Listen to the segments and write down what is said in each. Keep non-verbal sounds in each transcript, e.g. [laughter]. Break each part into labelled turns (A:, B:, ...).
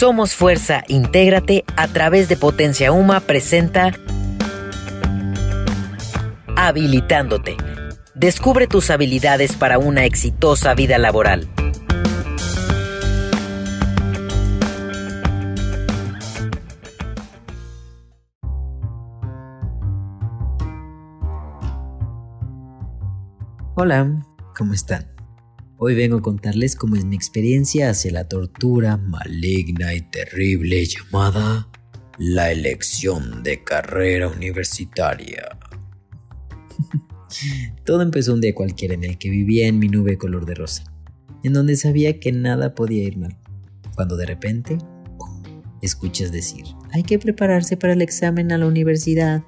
A: Somos Fuerza, intégrate a través de Potencia Uma presenta Habilitándote. Descubre tus habilidades para una exitosa vida laboral.
B: Hola, ¿cómo están? Hoy vengo a contarles cómo es mi experiencia hacia la tortura maligna y terrible llamada la elección de carrera universitaria. [laughs] Todo empezó un día cualquiera en el que vivía en mi nube color de rosa, en donde sabía que nada podía ir mal, cuando de repente escuchas decir, hay que prepararse para el examen a la universidad.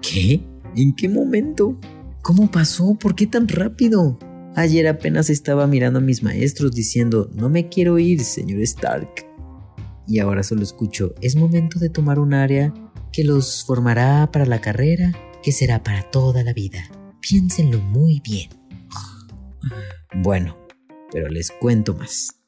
B: ¿Qué? ¿En qué momento? ¿Cómo pasó? ¿Por qué tan rápido? Ayer apenas estaba mirando a mis maestros diciendo, no me quiero ir, señor Stark. Y ahora solo escucho, es momento de tomar un área que los formará para la carrera, que será para toda la vida. Piénsenlo muy bien. Bueno, pero les cuento más.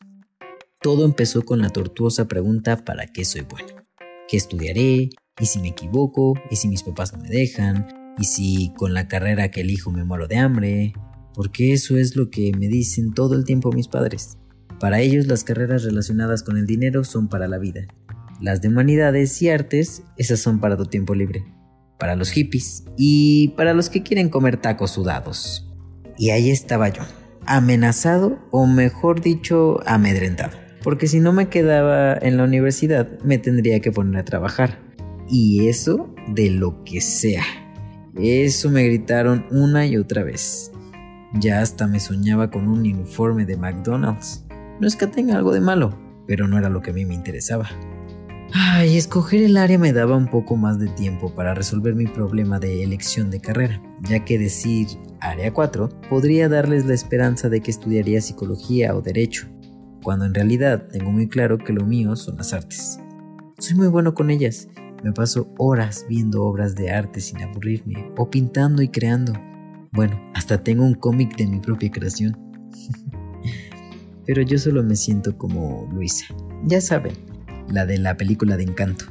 B: Todo empezó con la tortuosa pregunta ¿para qué soy bueno? ¿Qué estudiaré? ¿Y si me equivoco? ¿Y si mis papás no me dejan? ¿Y si con la carrera que elijo me muero de hambre? Porque eso es lo que me dicen todo el tiempo mis padres. Para ellos las carreras relacionadas con el dinero son para la vida. Las de humanidades y artes, esas son para tu tiempo libre. Para los hippies y para los que quieren comer tacos sudados. Y ahí estaba yo, amenazado o mejor dicho, amedrentado. Porque si no me quedaba en la universidad, me tendría que poner a trabajar. Y eso de lo que sea. Eso me gritaron una y otra vez. Ya hasta me soñaba con un uniforme de McDonald's. No es que tenga algo de malo, pero no era lo que a mí me interesaba. Ay, escoger el área me daba un poco más de tiempo para resolver mi problema de elección de carrera, ya que decir área 4 podría darles la esperanza de que estudiaría psicología o derecho, cuando en realidad tengo muy claro que lo mío son las artes. Soy muy bueno con ellas, me paso horas viendo obras de arte sin aburrirme, o pintando y creando, bueno, hasta tengo un cómic de mi propia creación. Pero yo solo me siento como Luisa. Ya saben, la de la película de encanto.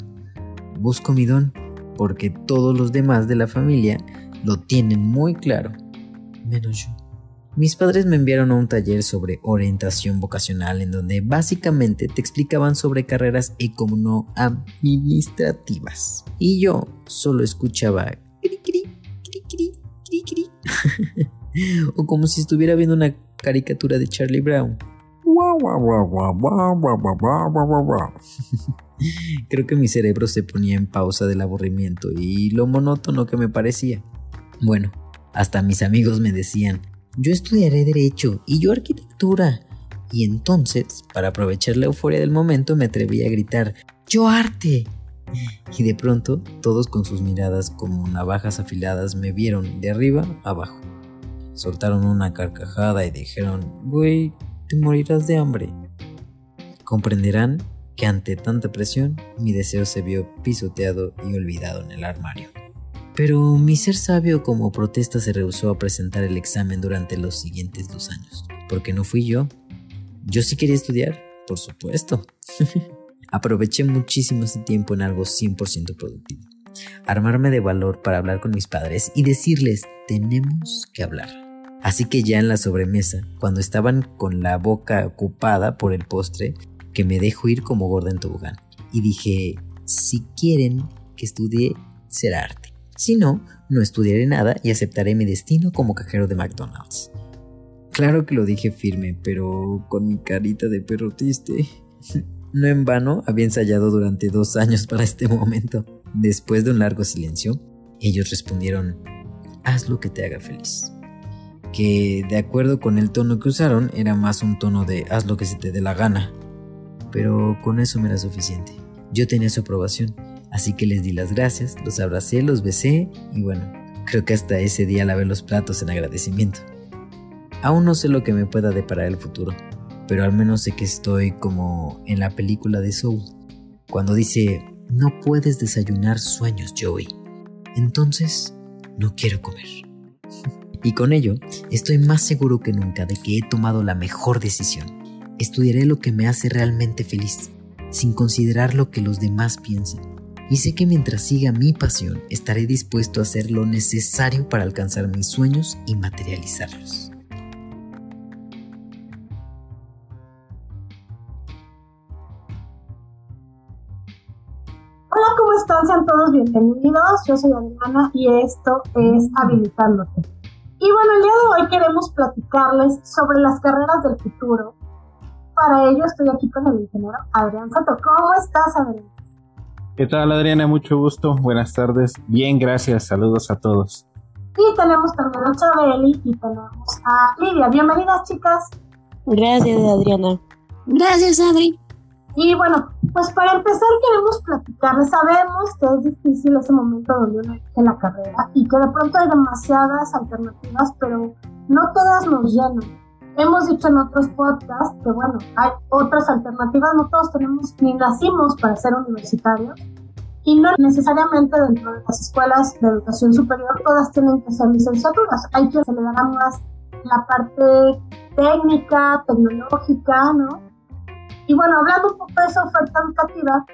B: Busco mi don porque todos los demás de la familia lo tienen muy claro, menos yo. Mis padres me enviaron a un taller sobre orientación vocacional en donde básicamente te explicaban sobre carreras economo-administrativas. Y yo solo escuchaba [laughs] o como si estuviera viendo una caricatura de Charlie Brown. Creo que mi cerebro se ponía en pausa del aburrimiento y lo monótono que me parecía. Bueno, hasta mis amigos me decían, yo estudiaré derecho y yo arquitectura. Y entonces, para aprovechar la euforia del momento, me atreví a gritar, yo arte. Y de pronto, todos con sus miradas como navajas afiladas me vieron de arriba abajo. Soltaron una carcajada y dijeron, güey, te morirás de hambre. Comprenderán que ante tanta presión mi deseo se vio pisoteado y olvidado en el armario. Pero mi ser sabio como protesta se rehusó a presentar el examen durante los siguientes dos años, porque no fui yo. Yo sí quería estudiar, por supuesto. [laughs] Aproveché muchísimo ese tiempo en algo 100% productivo. Armarme de valor para hablar con mis padres y decirles, tenemos que hablar. Así que ya en la sobremesa, cuando estaban con la boca ocupada por el postre, que me dejo ir como gorda en tobogán. Y dije, si quieren que estudie, será arte. Si no, no estudiaré nada y aceptaré mi destino como cajero de McDonald's. Claro que lo dije firme, pero con mi carita de perro triste. [laughs] No en vano había ensayado durante dos años para este momento. Después de un largo silencio, ellos respondieron, haz lo que te haga feliz que de acuerdo con el tono que usaron era más un tono de haz lo que se te dé la gana. Pero con eso me era suficiente. Yo tenía su aprobación, así que les di las gracias, los abracé, los besé y bueno, creo que hasta ese día lavé los platos en agradecimiento. Aún no sé lo que me pueda deparar el futuro, pero al menos sé que estoy como en la película de Soul, cuando dice, no puedes desayunar sueños, Joey. Entonces, no quiero comer. [laughs] Y con ello, estoy más seguro que nunca de que he tomado la mejor decisión. Estudiaré lo que me hace realmente feliz. sin considerar lo que los demás piensen. Y sé que mientras siga mi pasión, estaré dispuesto a hacer lo necesario para alcanzar mis sueños y materializarlos.
C: Sean todos bienvenidos. Yo soy Adriana y esto es Habilitándote. Y bueno, el día de hoy queremos platicarles sobre las carreras del futuro. Para ello estoy aquí con el ingeniero Adrián Soto. ¿Cómo estás, Adrián?
D: ¿Qué tal, Adriana? Mucho gusto. Buenas tardes. Bien, gracias. Saludos a todos.
C: Y tenemos también a Chabeli y tenemos a Lidia. Bienvenidas, chicas.
E: Gracias, Adriana.
F: Gracias, Adri.
C: Y bueno, pues para empezar queremos platicarles. Sabemos que es difícil ese momento donde uno en la carrera y que de pronto hay demasiadas alternativas, pero no todas nos llenan. Hemos dicho en otros podcasts que, bueno, hay otras alternativas, no todos tenemos ni nacimos para ser universitarios y no necesariamente dentro de las escuelas de educación superior todas tienen que ser licenciaturas. Hay le dará más la parte técnica, tecnológica, ¿no? Y bueno, hablando un poco de esa oferta educativa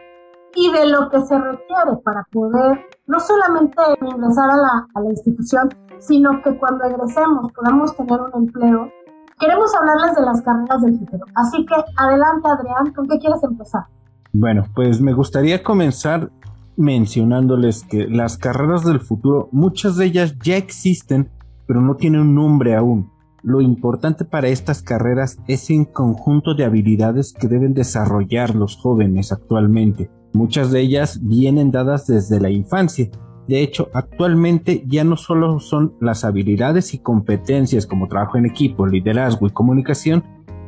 C: y de lo que se requiere para poder no solamente ingresar a la, institución, sino que cuando egresemos podamos tener un empleo, queremos hablarles de las carreras del futuro. Así que adelante, Adrián, ¿con qué quieres empezar?
D: Bueno, pues me gustaría comenzar mencionándoles que las carreras del futuro, muchas de ellas ya existen, pero no tienen un nombre aún. Lo importante para estas carreras es el conjunto de habilidades que deben desarrollar los jóvenes actualmente. Muchas de ellas vienen dadas desde la infancia de hecho, actualmente ya no solo son las habilidades y competencias como trabajo en equipo, liderazgo y comunicación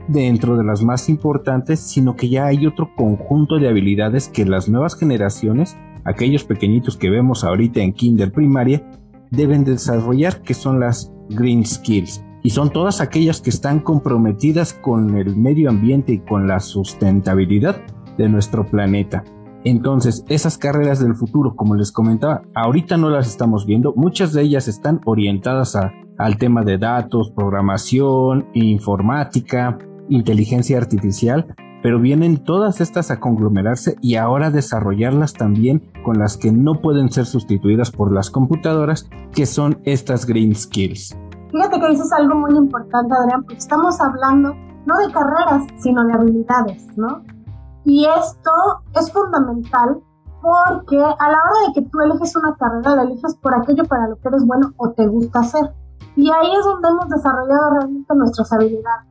D: dentro de las más importantes, sino que ya hay otro conjunto de habilidades que las nuevas generaciones, aquellos pequeñitos que vemos ahorita en kinder primaria, deben desarrollar, que son las green skills. Y son todas aquellas que están comprometidas con el medio ambiente y con la sustentabilidad de nuestro planeta. Entonces, esas carreras del futuro, como les comentaba, ahorita no las estamos viendo. Muchas de ellas están orientadas al tema de datos, programación, informática, inteligencia artificial, pero vienen todas estas a conglomerarse y ahora desarrollarlas también con las que no pueden ser sustituidas por las computadoras, que son estas green skills.
C: Fíjate que dices algo muy importante, Adrián, porque estamos hablando no de carreras, sino de habilidades, ¿no? Y esto es fundamental porque a la hora de que tú eliges una carrera, la eliges por aquello para lo que eres bueno o te gusta hacer. Y ahí es donde hemos desarrollado realmente nuestras habilidades.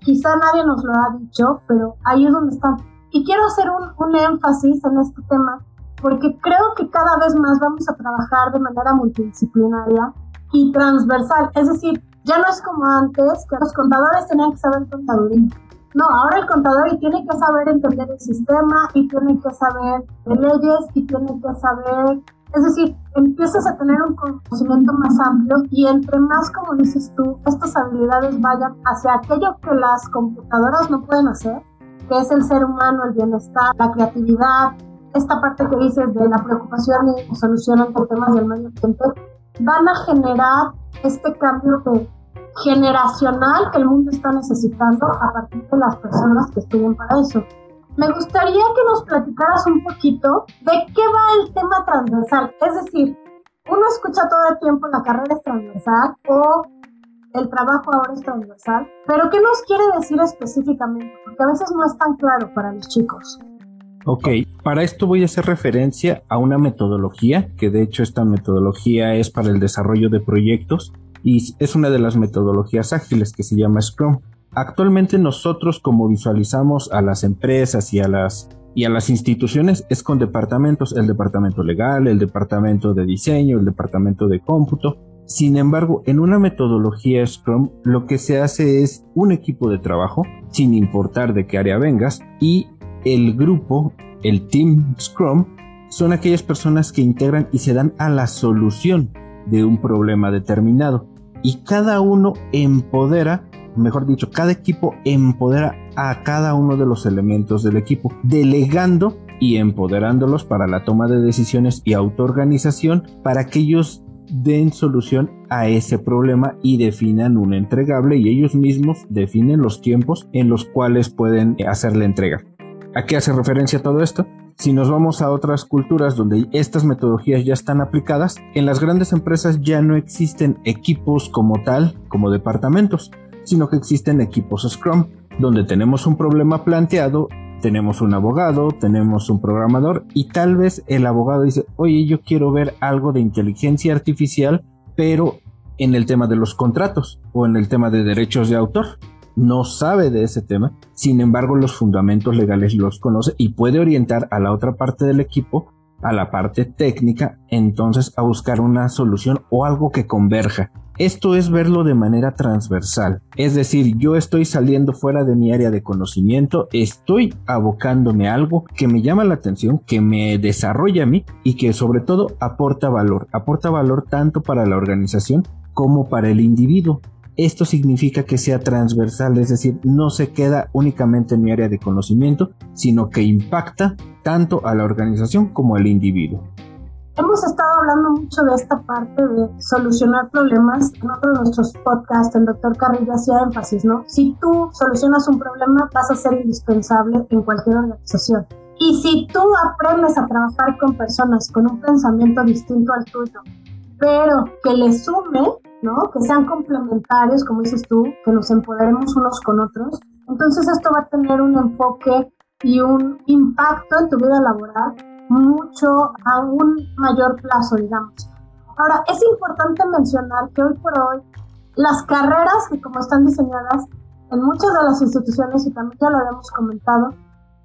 C: Quizá nadie nos lo ha dicho, pero ahí es donde están. Y quiero hacer un, un énfasis en este tema porque creo que cada vez más vamos a trabajar de manera multidisciplinaria y transversal. Es decir, ya no es como antes, que los contadores tenían que saber contaduría no, ahora el contador tiene que saber entender el sistema y tiene que saber de leyes y tiene que saber, es decir, empiezas a tener un conocimiento más amplio y entre más, como dices tú, estas habilidades vayan hacia aquello que las computadoras no pueden hacer, que es el ser humano, el bienestar, la creatividad, esta parte que dices de la preocupación y solución ante temas del medio ambiente, van a generar este cambio generacional que el mundo está necesitando a partir de las personas que estudian para eso. Me gustaría que nos platicaras un poquito de qué va el tema transversal. Es decir, uno escucha todo el tiempo la carrera es transversal o el trabajo ahora es transversal, pero ¿qué nos quiere decir específicamente? Porque a veces no es tan claro para los chicos.
D: Ok, para esto voy a hacer referencia a una metodología, que de hecho esta metodología es para el desarrollo de proyectos y es una de las metodologías ágiles que se llama Scrum. Actualmente nosotros como visualizamos a las empresas y a las y a las instituciones es con departamentos, el departamento legal, el departamento de diseño, el departamento de cómputo. Sin embargo, en una metodología Scrum lo que se hace es un equipo de trabajo, sin importar de qué área vengas, y el grupo, el Team Scrum, son aquellas personas que integran y se dan a la solución de un problema determinado y cada uno empodera, mejor dicho, cada equipo empodera a cada uno de los elementos del equipo, delegando y empoderándolos para la toma de decisiones y autoorganización para que ellos den solución a ese problema y definan un entregable y ellos mismos definen los tiempos en los cuales pueden hacer la entrega. ¿A qué hace referencia todo esto? Si nos vamos a otras culturas donde estas metodologías ya están aplicadas, en las grandes empresas ya no existen equipos como tal, como departamentos, sino que existen equipos Scrum, donde tenemos un problema planteado, tenemos un abogado, tenemos un programador y tal vez el abogado dice, oye, yo quiero ver algo de inteligencia artificial, pero en el tema de los contratos o en el tema de derechos de autor no sabe de ese tema, sin embargo los fundamentos legales los conoce y puede orientar a la otra parte del equipo, a la parte técnica, entonces a buscar una solución o algo que converja. Esto es verlo de manera transversal, es decir, yo estoy saliendo fuera de mi área de conocimiento, estoy abocándome a algo que me llama la atención, que me desarrolla a mí y que sobre todo aporta valor, aporta valor tanto para la organización como para el individuo. Esto significa que sea transversal, es decir, no se queda únicamente en mi área de conocimiento, sino que impacta tanto a la organización como al individuo.
C: Hemos estado hablando mucho de esta parte de solucionar problemas. En otro de nuestros podcasts, el doctor Carrillo hacía énfasis, ¿no? Si tú solucionas un problema, vas a ser indispensable en cualquier organización. Y si tú aprendes a trabajar con personas con un pensamiento distinto al tuyo, pero que le sume que sean complementarios, como dices tú, que nos empoderemos unos con otros. Entonces esto va a tener un enfoque y un impacto en tu vida laboral mucho a un mayor plazo, digamos. Ahora, es importante mencionar que hoy por hoy las carreras que como están diseñadas en muchas de las instituciones, y también ya lo habíamos comentado,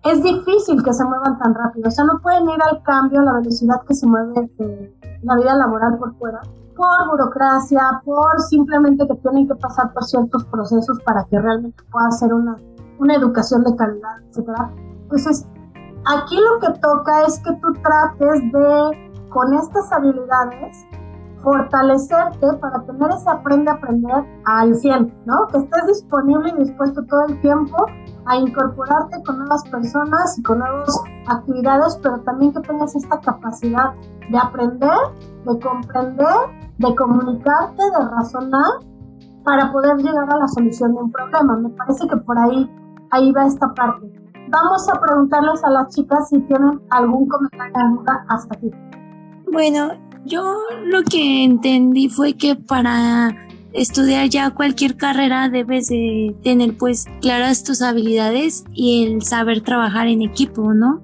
C: es difícil que se muevan tan rápido. O sea, no pueden ir al cambio a la velocidad que se mueve eh, la vida laboral por fuera por burocracia, por simplemente que tienen que pasar por ciertos procesos para que realmente pueda ser una, una educación de calidad, etcétera. Entonces, aquí lo que toca es que tú trates de, con estas habilidades, fortalecerte para tener ese aprende a aprender al 100, ¿no? Que estés disponible y dispuesto todo el tiempo a incorporarte con nuevas personas y con nuevas actividades, pero también que tengas esta capacidad de aprender, de comprender de comunicarte, de razonar para poder llegar a la solución de un problema. Me parece que por ahí, ahí va esta parte. Vamos a preguntarles a las chicas si tienen algún comentario hasta aquí.
E: Bueno, yo lo que entendí fue que para estudiar ya cualquier carrera debes de tener pues claras tus habilidades y el saber trabajar en equipo, ¿no?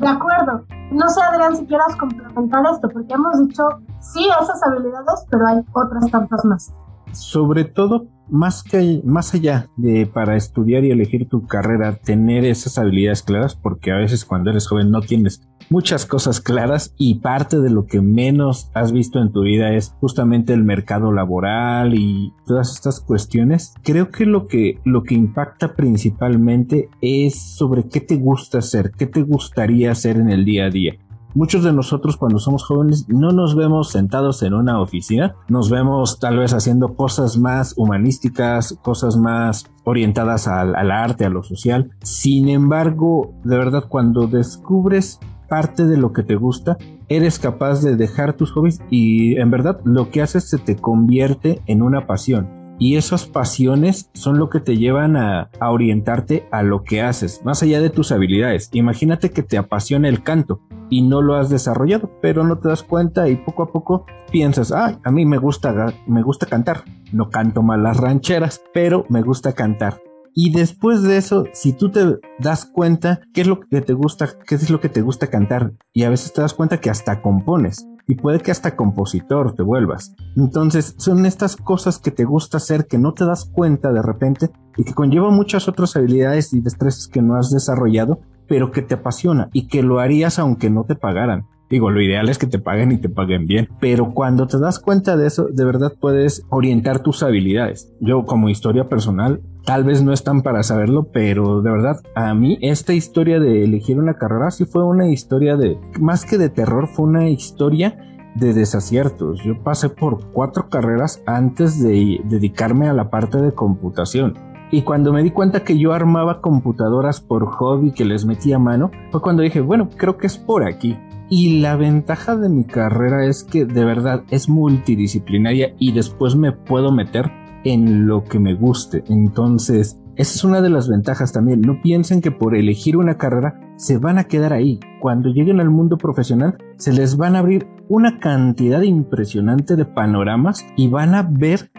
C: De acuerdo. No sé, Adrián, si quieras complementar esto, porque hemos dicho sí esas habilidades, pero hay otras tantas más.
D: Sobre todo, más que más allá de para estudiar y elegir tu carrera, tener esas habilidades claras, porque a veces cuando eres joven no tienes muchas cosas claras y parte de lo que menos has visto en tu vida es justamente el mercado laboral y todas estas cuestiones. Creo que lo que lo que impacta principalmente es sobre qué te gusta hacer, qué te gustaría hacer en el día a día. Muchos de nosotros cuando somos jóvenes no nos vemos sentados en una oficina, nos vemos tal vez haciendo cosas más humanísticas, cosas más orientadas al, al arte, a lo social. Sin embargo, de verdad, cuando descubres parte de lo que te gusta, eres capaz de dejar tus hobbies y en verdad lo que haces se te convierte en una pasión. Y esas pasiones son lo que te llevan a, orientarte a lo que haces, más allá de tus habilidades. Imagínate que te apasiona el canto y no lo has desarrollado, pero no te das cuenta y poco a poco piensas, ah, a mí me gusta, me gusta cantar. No canto mal las rancheras, pero me gusta cantar. Y después de eso, si tú te das cuenta qué es lo que te gusta, qué es lo que te gusta cantar, y a veces te das cuenta que hasta compones, y puede que hasta compositor te vuelvas. Entonces son estas cosas que te gusta hacer que no te das cuenta de repente y que conllevan muchas otras habilidades y destrezas que no has desarrollado, pero que te apasiona y que lo harías aunque no te pagaran. Digo, lo ideal es que te paguen y te paguen bien, pero cuando te das cuenta de eso, de verdad puedes orientar tus habilidades. Yo como historia personal, tal vez no están para saberlo, pero de verdad a mí esta historia de elegir una carrera sí fue una historia de, más que de terror, fue una historia de desaciertos. Yo pasé por cuatro carreras antes de dedicarme a la parte de computación. Y cuando me di cuenta que yo armaba computadoras por hobby que les metía mano, fue cuando dije, bueno, creo que es por aquí. Y la ventaja de mi carrera es que de verdad es multidisciplinaria y después me puedo meter en lo que me guste. Entonces, Esa es una de las ventajas también. No piensen que por elegir una carrera se van a quedar ahí. Cuando lleguen al mundo profesional se les van a abrir una cantidad impresionante de panoramas y van a ver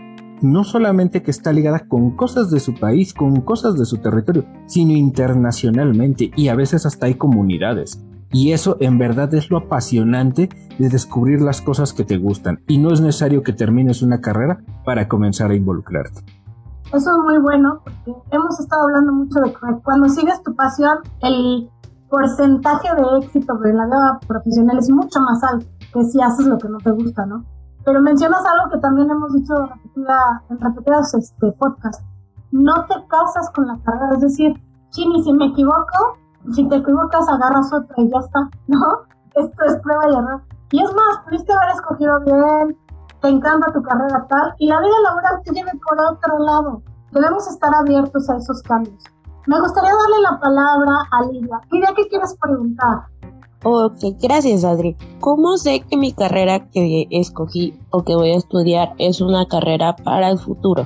D: no solamente que está ligada con cosas de su país, con cosas de su territorio, sino internacionalmente y a veces hasta hay comunidades. Y eso en verdad es lo apasionante de descubrir las cosas que te gustan. Y no es necesario que termines una carrera para comenzar a involucrarte.
C: Eso es muy bueno porque hemos estado hablando mucho de que cuando sigues tu pasión, el porcentaje de éxito de la vida profesional es mucho más alto que si haces lo que no te gusta, ¿no? Pero mencionas algo que también hemos dicho en repetidos este, podcasts. No te casas con la carrera, es decir, Chini, si me equivoco, si te equivocas agarras otra y ya está, ¿no? Esto es prueba y error. Y es más, pudiste haber escogido bien, te encanta tu carrera tal, y la vida laboral te lleve por otro lado. Debemos estar abiertos a esos cambios. Me gustaría darle la palabra a Lidia. Lidia, ¿qué quieres preguntar?
F: Ok, gracias Adri. ¿Cómo sé que mi carrera que escogí o que voy a estudiar es una carrera para el futuro?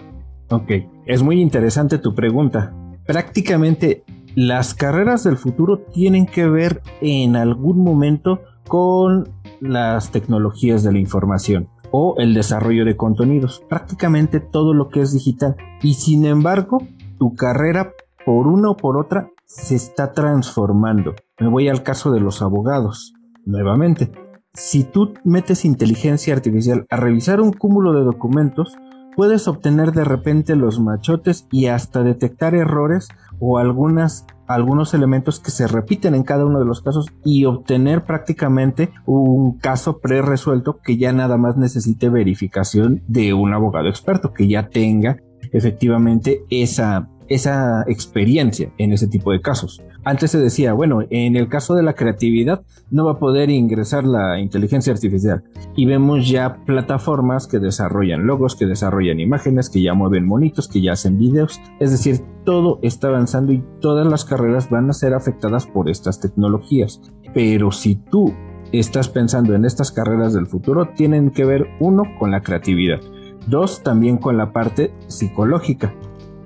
D: Ok, es muy interesante tu pregunta. Prácticamente las carreras del futuro tienen que ver en algún momento con las tecnologías de la información o el desarrollo de contenidos, prácticamente todo lo que es digital. Y sin embargo, tu carrera por una o por otra se está transformando. Me voy al caso de los abogados, nuevamente. Si tú metes inteligencia artificial a revisar un cúmulo de documentos, puedes obtener de repente los machotes y hasta detectar errores o algunas, algunos elementos que se repiten en cada uno de los casos y obtener prácticamente un caso pre-resuelto que ya nada más necesite verificación de un abogado experto, que ya tenga efectivamente esa, esa experiencia en ese tipo de casos. Antes se decía, bueno, en el caso de la creatividad no va a poder ingresar la inteligencia artificial. Y vemos ya plataformas que desarrollan logos, que desarrollan imágenes, que ya mueven monitos, que ya hacen videos. Es decir, todo está avanzando y todas las carreras van a ser afectadas por estas tecnologías. Pero si tú estás pensando en estas carreras del futuro, tienen que ver uno con la creatividad. Dos, también con la parte psicológica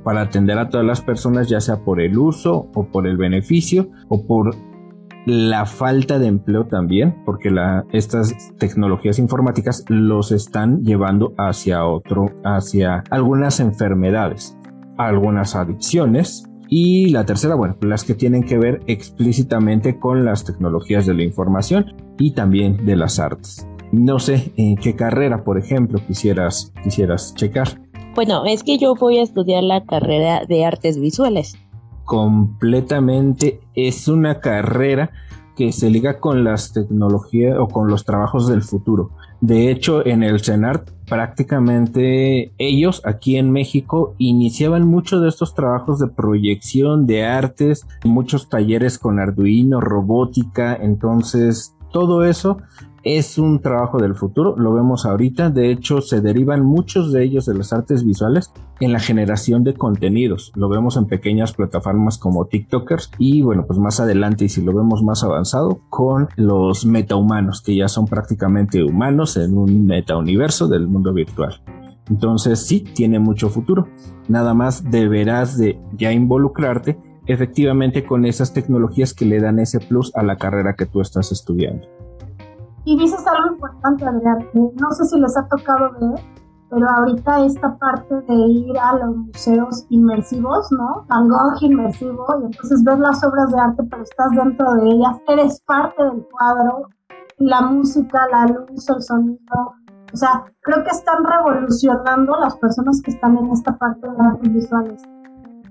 D: para atender a todas las personas, ya sea por el uso o por el beneficio o por la falta de empleo también, porque estas tecnologías informáticas los están llevando hacia otro, hacia algunas enfermedades, algunas adicciones. Y la tercera, bueno, las que tienen que ver explícitamente con las tecnologías de la información y también de las artes. No sé en qué carrera, por ejemplo, quisieras, quisieras checar.
F: Bueno, es que yo voy a estudiar la carrera de artes visuales.
D: Completamente es una carrera que se liga con las tecnologías o con los trabajos del futuro. De hecho, en el CENART prácticamente ellos aquí en México iniciaban muchos de estos trabajos de proyección de artes, muchos talleres con Arduino, robótica, entonces todo eso es un trabajo del futuro, lo vemos ahorita, de hecho se derivan muchos de ellos de las artes visuales en la generación de contenidos, lo vemos en pequeñas plataformas como TikTokers y bueno, pues más adelante y si lo vemos más avanzado con los metahumanos que ya son prácticamente humanos en un metauniverso del mundo virtual. Entonces sí, tiene mucho futuro. Nada más deberás de ya involucrarte efectivamente con esas tecnologías que le dan ese plus a la carrera que tú estás estudiando.
C: Y dices algo importante, Adrián, no sé si les ha tocado ver, pero ahorita esta parte de ir a los museos inmersivos, ¿no? Van Gogh inmersivo, y entonces ves las obras de arte, pero estás dentro de ellas, eres parte del cuadro, la música, la luz, el sonido. O sea, creo que están revolucionando las personas que están en esta parte de artes visuales.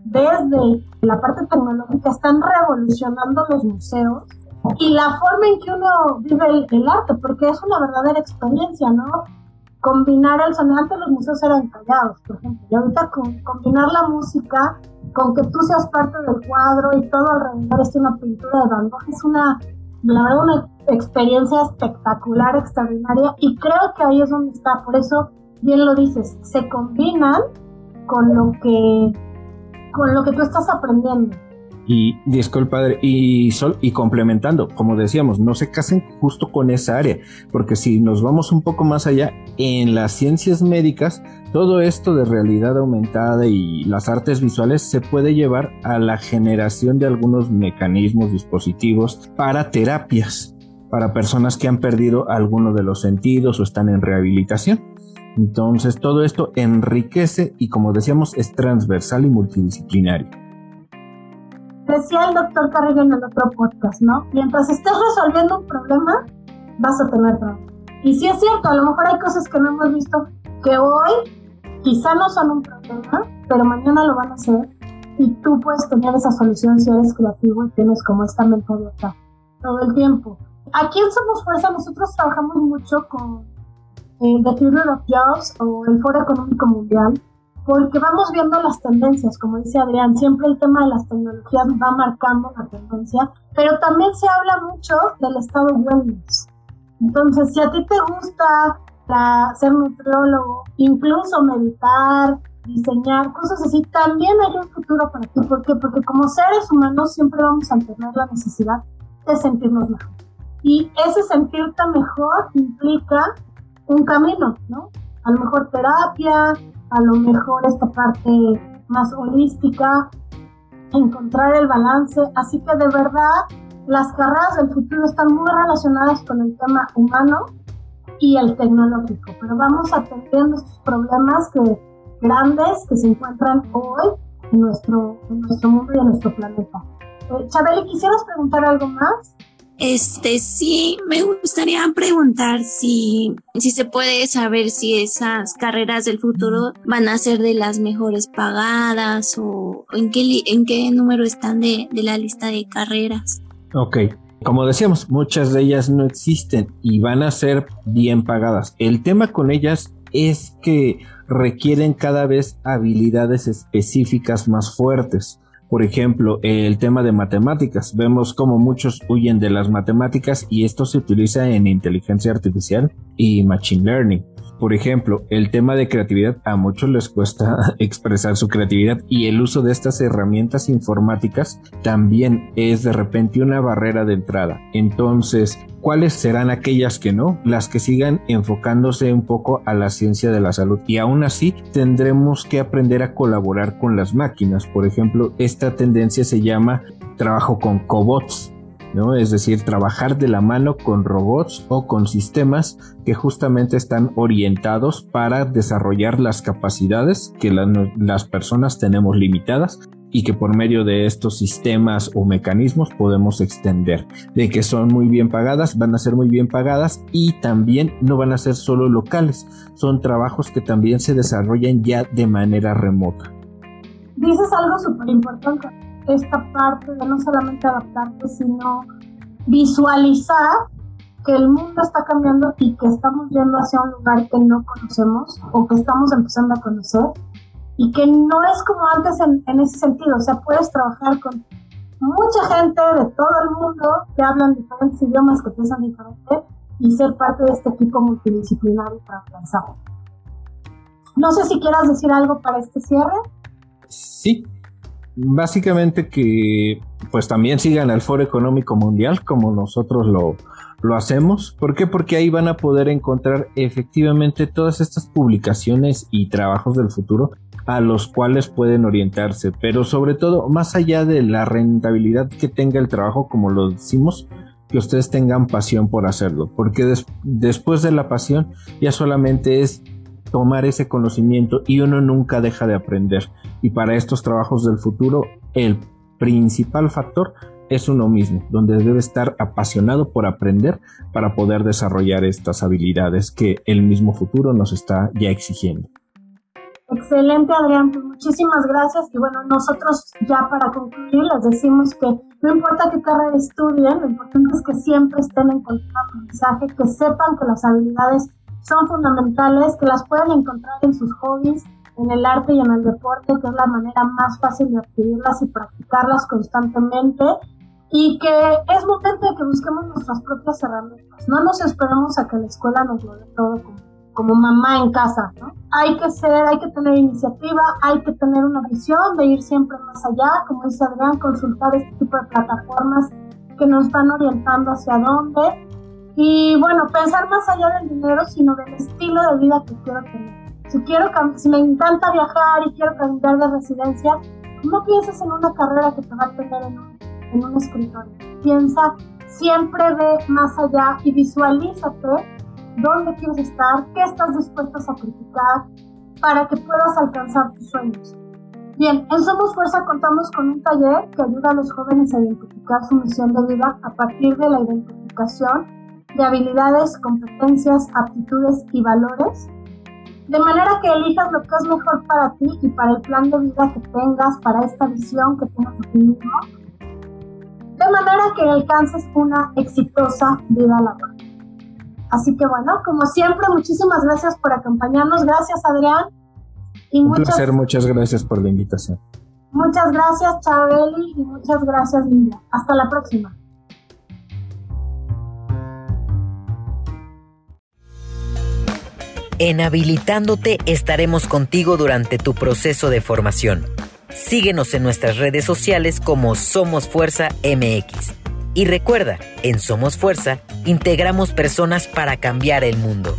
C: Desde la parte tecnológica están revolucionando los museos y la forma en que uno vive el, arte, porque es una verdadera experiencia, ¿no? Combinar el sonido, antes los museos eran callados, por ejemplo, y ahorita con, combinar la música con que tú seas parte del cuadro y todo alrededor es una pintura de Van Gogh, es una, la verdad, una experiencia espectacular, extraordinaria, y creo que ahí es donde está, por eso, bien lo dices, se combinan con lo que, con lo que tú estás aprendiendo
D: Y disculpa, y, sol, y complementando, como decíamos, no se casen justo con esa área, porque si nos vamos un poco más allá, en las ciencias médicas, todo esto de realidad aumentada y las artes visuales se puede llevar a la generación de algunos mecanismos, dispositivos para terapias, para personas que han perdido alguno de los sentidos o están en rehabilitación. Entonces todo esto enriquece y como decíamos es transversal y multidisciplinario.
C: Decía el doctor Carrillo en el otro podcast, ¿no? Mientras estés resolviendo un problema, vas a tener problemas. Y sí es cierto, a lo mejor hay cosas que no hemos visto que hoy quizá no son un problema, pero mañana lo van a hacer y tú puedes tener esa solución si eres creativo y tienes como esta mente abierta todo el tiempo. Aquí en Somos Fuerza nosotros trabajamos mucho con eh, The Future of Jobs o el Foro Económico Mundial porque vamos viendo las tendencias, como dice Adrián, siempre el tema de las tecnologías va marcando la tendencia, pero también se habla mucho del estado wellness. Entonces, si a ti te gusta la, ser nutriólogo, incluso meditar, diseñar, cosas así, también hay un futuro para ti. ¿Por qué? Porque como seres humanos siempre vamos a tener la necesidad de sentirnos mejor. Y ese sentirte mejor implica un camino, ¿no? A lo mejor terapia, a lo mejor esta parte más holística, encontrar el balance. Así que de verdad, las carreras del futuro están muy relacionadas con el tema humano y el tecnológico, pero vamos atendiendo estos problemas que, grandes que se encuentran hoy en nuestro, en nuestro mundo y en nuestro planeta. Eh, Chabeli, ¿quisieras preguntar algo más?
E: Este sí, me gustaría preguntar si, si se puede saber si esas carreras del futuro van a ser de las mejores pagadas o en qué, en qué número están de, de la lista de carreras.
D: Ok, como decíamos, muchas de ellas no existen y van a ser bien pagadas. El tema con ellas es que requieren cada vez habilidades específicas más fuertes. Por ejemplo, el tema de matemáticas. Vemos como muchos huyen de las matemáticas y esto se utiliza en inteligencia artificial y machine learning. Por ejemplo, el tema de creatividad a muchos les cuesta [laughs] expresar su creatividad y el uso de estas herramientas informáticas también es de repente una barrera de entrada. Entonces, ¿cuáles serán aquellas que no? Las que sigan enfocándose un poco a la ciencia de la salud y aún así tendremos que aprender a colaborar con las máquinas. Por ejemplo, esta tendencia se llama trabajo con cobots es decir, trabajar de la mano con robots o con sistemas que justamente están orientados para desarrollar las capacidades que las personas tenemos limitadas y que por medio de estos sistemas o mecanismos podemos extender. De que son muy bien pagadas, van a ser muy bien pagadas y también no van a ser solo locales, son trabajos que también se desarrollan ya de manera remota.
C: Dices algo súper importante esta parte de no solamente adaptarte, sino visualizar que el mundo está cambiando y que estamos yendo hacia un lugar que no conocemos o que estamos empezando a conocer y que no es como antes en, ese sentido, o sea, puedes trabajar con mucha gente de todo el mundo que hablan diferentes idiomas, que piensan diferente y ser parte de este equipo multidisciplinario para pensar. No sé si quieras decir algo para este cierre.
D: Sí, básicamente que pues también sigan al Foro Económico Mundial como nosotros lo, lo hacemos. ¿Por qué? Porque ahí van a poder encontrar efectivamente todas estas publicaciones y trabajos del futuro a los cuales pueden orientarse, pero sobre todo más allá de la rentabilidad que tenga el trabajo, como lo decimos, que ustedes tengan pasión por hacerlo, porque después de la pasión ya solamente es tomar ese conocimiento y uno nunca deja de aprender. Y para estos trabajos del futuro, el principal factor es uno mismo, donde debe estar apasionado por aprender para poder desarrollar estas habilidades que el mismo futuro nos está ya exigiendo.
C: Excelente, Adrián. Pues muchísimas gracias. Y bueno, nosotros ya para concluir les decimos que no importa qué carrera estudien, lo importante es que siempre estén en continuo aprendizaje, que sepan que las habilidades son fundamentales, que las pueden encontrar en sus hobbies, en el arte y en el deporte, que es la manera más fácil de adquirirlas y practicarlas constantemente. Y que es momento de que busquemos nuestras propias herramientas. No nos esperemos a que la escuela nos lo dé todo como como mamá en casa, ¿no? Hay que ser, hay que tener iniciativa, hay que tener una visión de ir siempre más allá, como dice Adrián, consultar este tipo de plataformas que nos están orientando hacia dónde. Y bueno, pensar más allá del dinero, sino del estilo de vida que quiero tener. Si, quiero, si me encanta viajar y quiero cambiar de residencia, no pienses en una carrera que te va a tener en un, en un escritorio. Piensa, siempre ve más allá y visualízate dónde quieres estar, qué estás dispuesto a sacrificar para que puedas alcanzar tus sueños. Bien, en Somos Fuerza contamos con un taller que ayuda a los jóvenes a identificar su misión de vida a partir de la identificación de habilidades, competencias, aptitudes y valores, de manera que elijas lo que es mejor para ti y para el plan de vida que tengas, para esta visión que tengas de ti mismo, de manera que alcances una exitosa vida laboral. Así que bueno, como siempre, muchísimas gracias por acompañarnos. Gracias, Adrián.
D: Y Un muchas, placer, muchas gracias por la invitación.
C: Muchas gracias, Chabeli, y muchas gracias, Lidia. Hasta la próxima.
A: En Habilitándote estaremos contigo durante tu proceso de formación. Síguenos en nuestras redes sociales como Somos Fuerza MX. Y recuerda, en Somos Fuerza integramos personas para cambiar el mundo.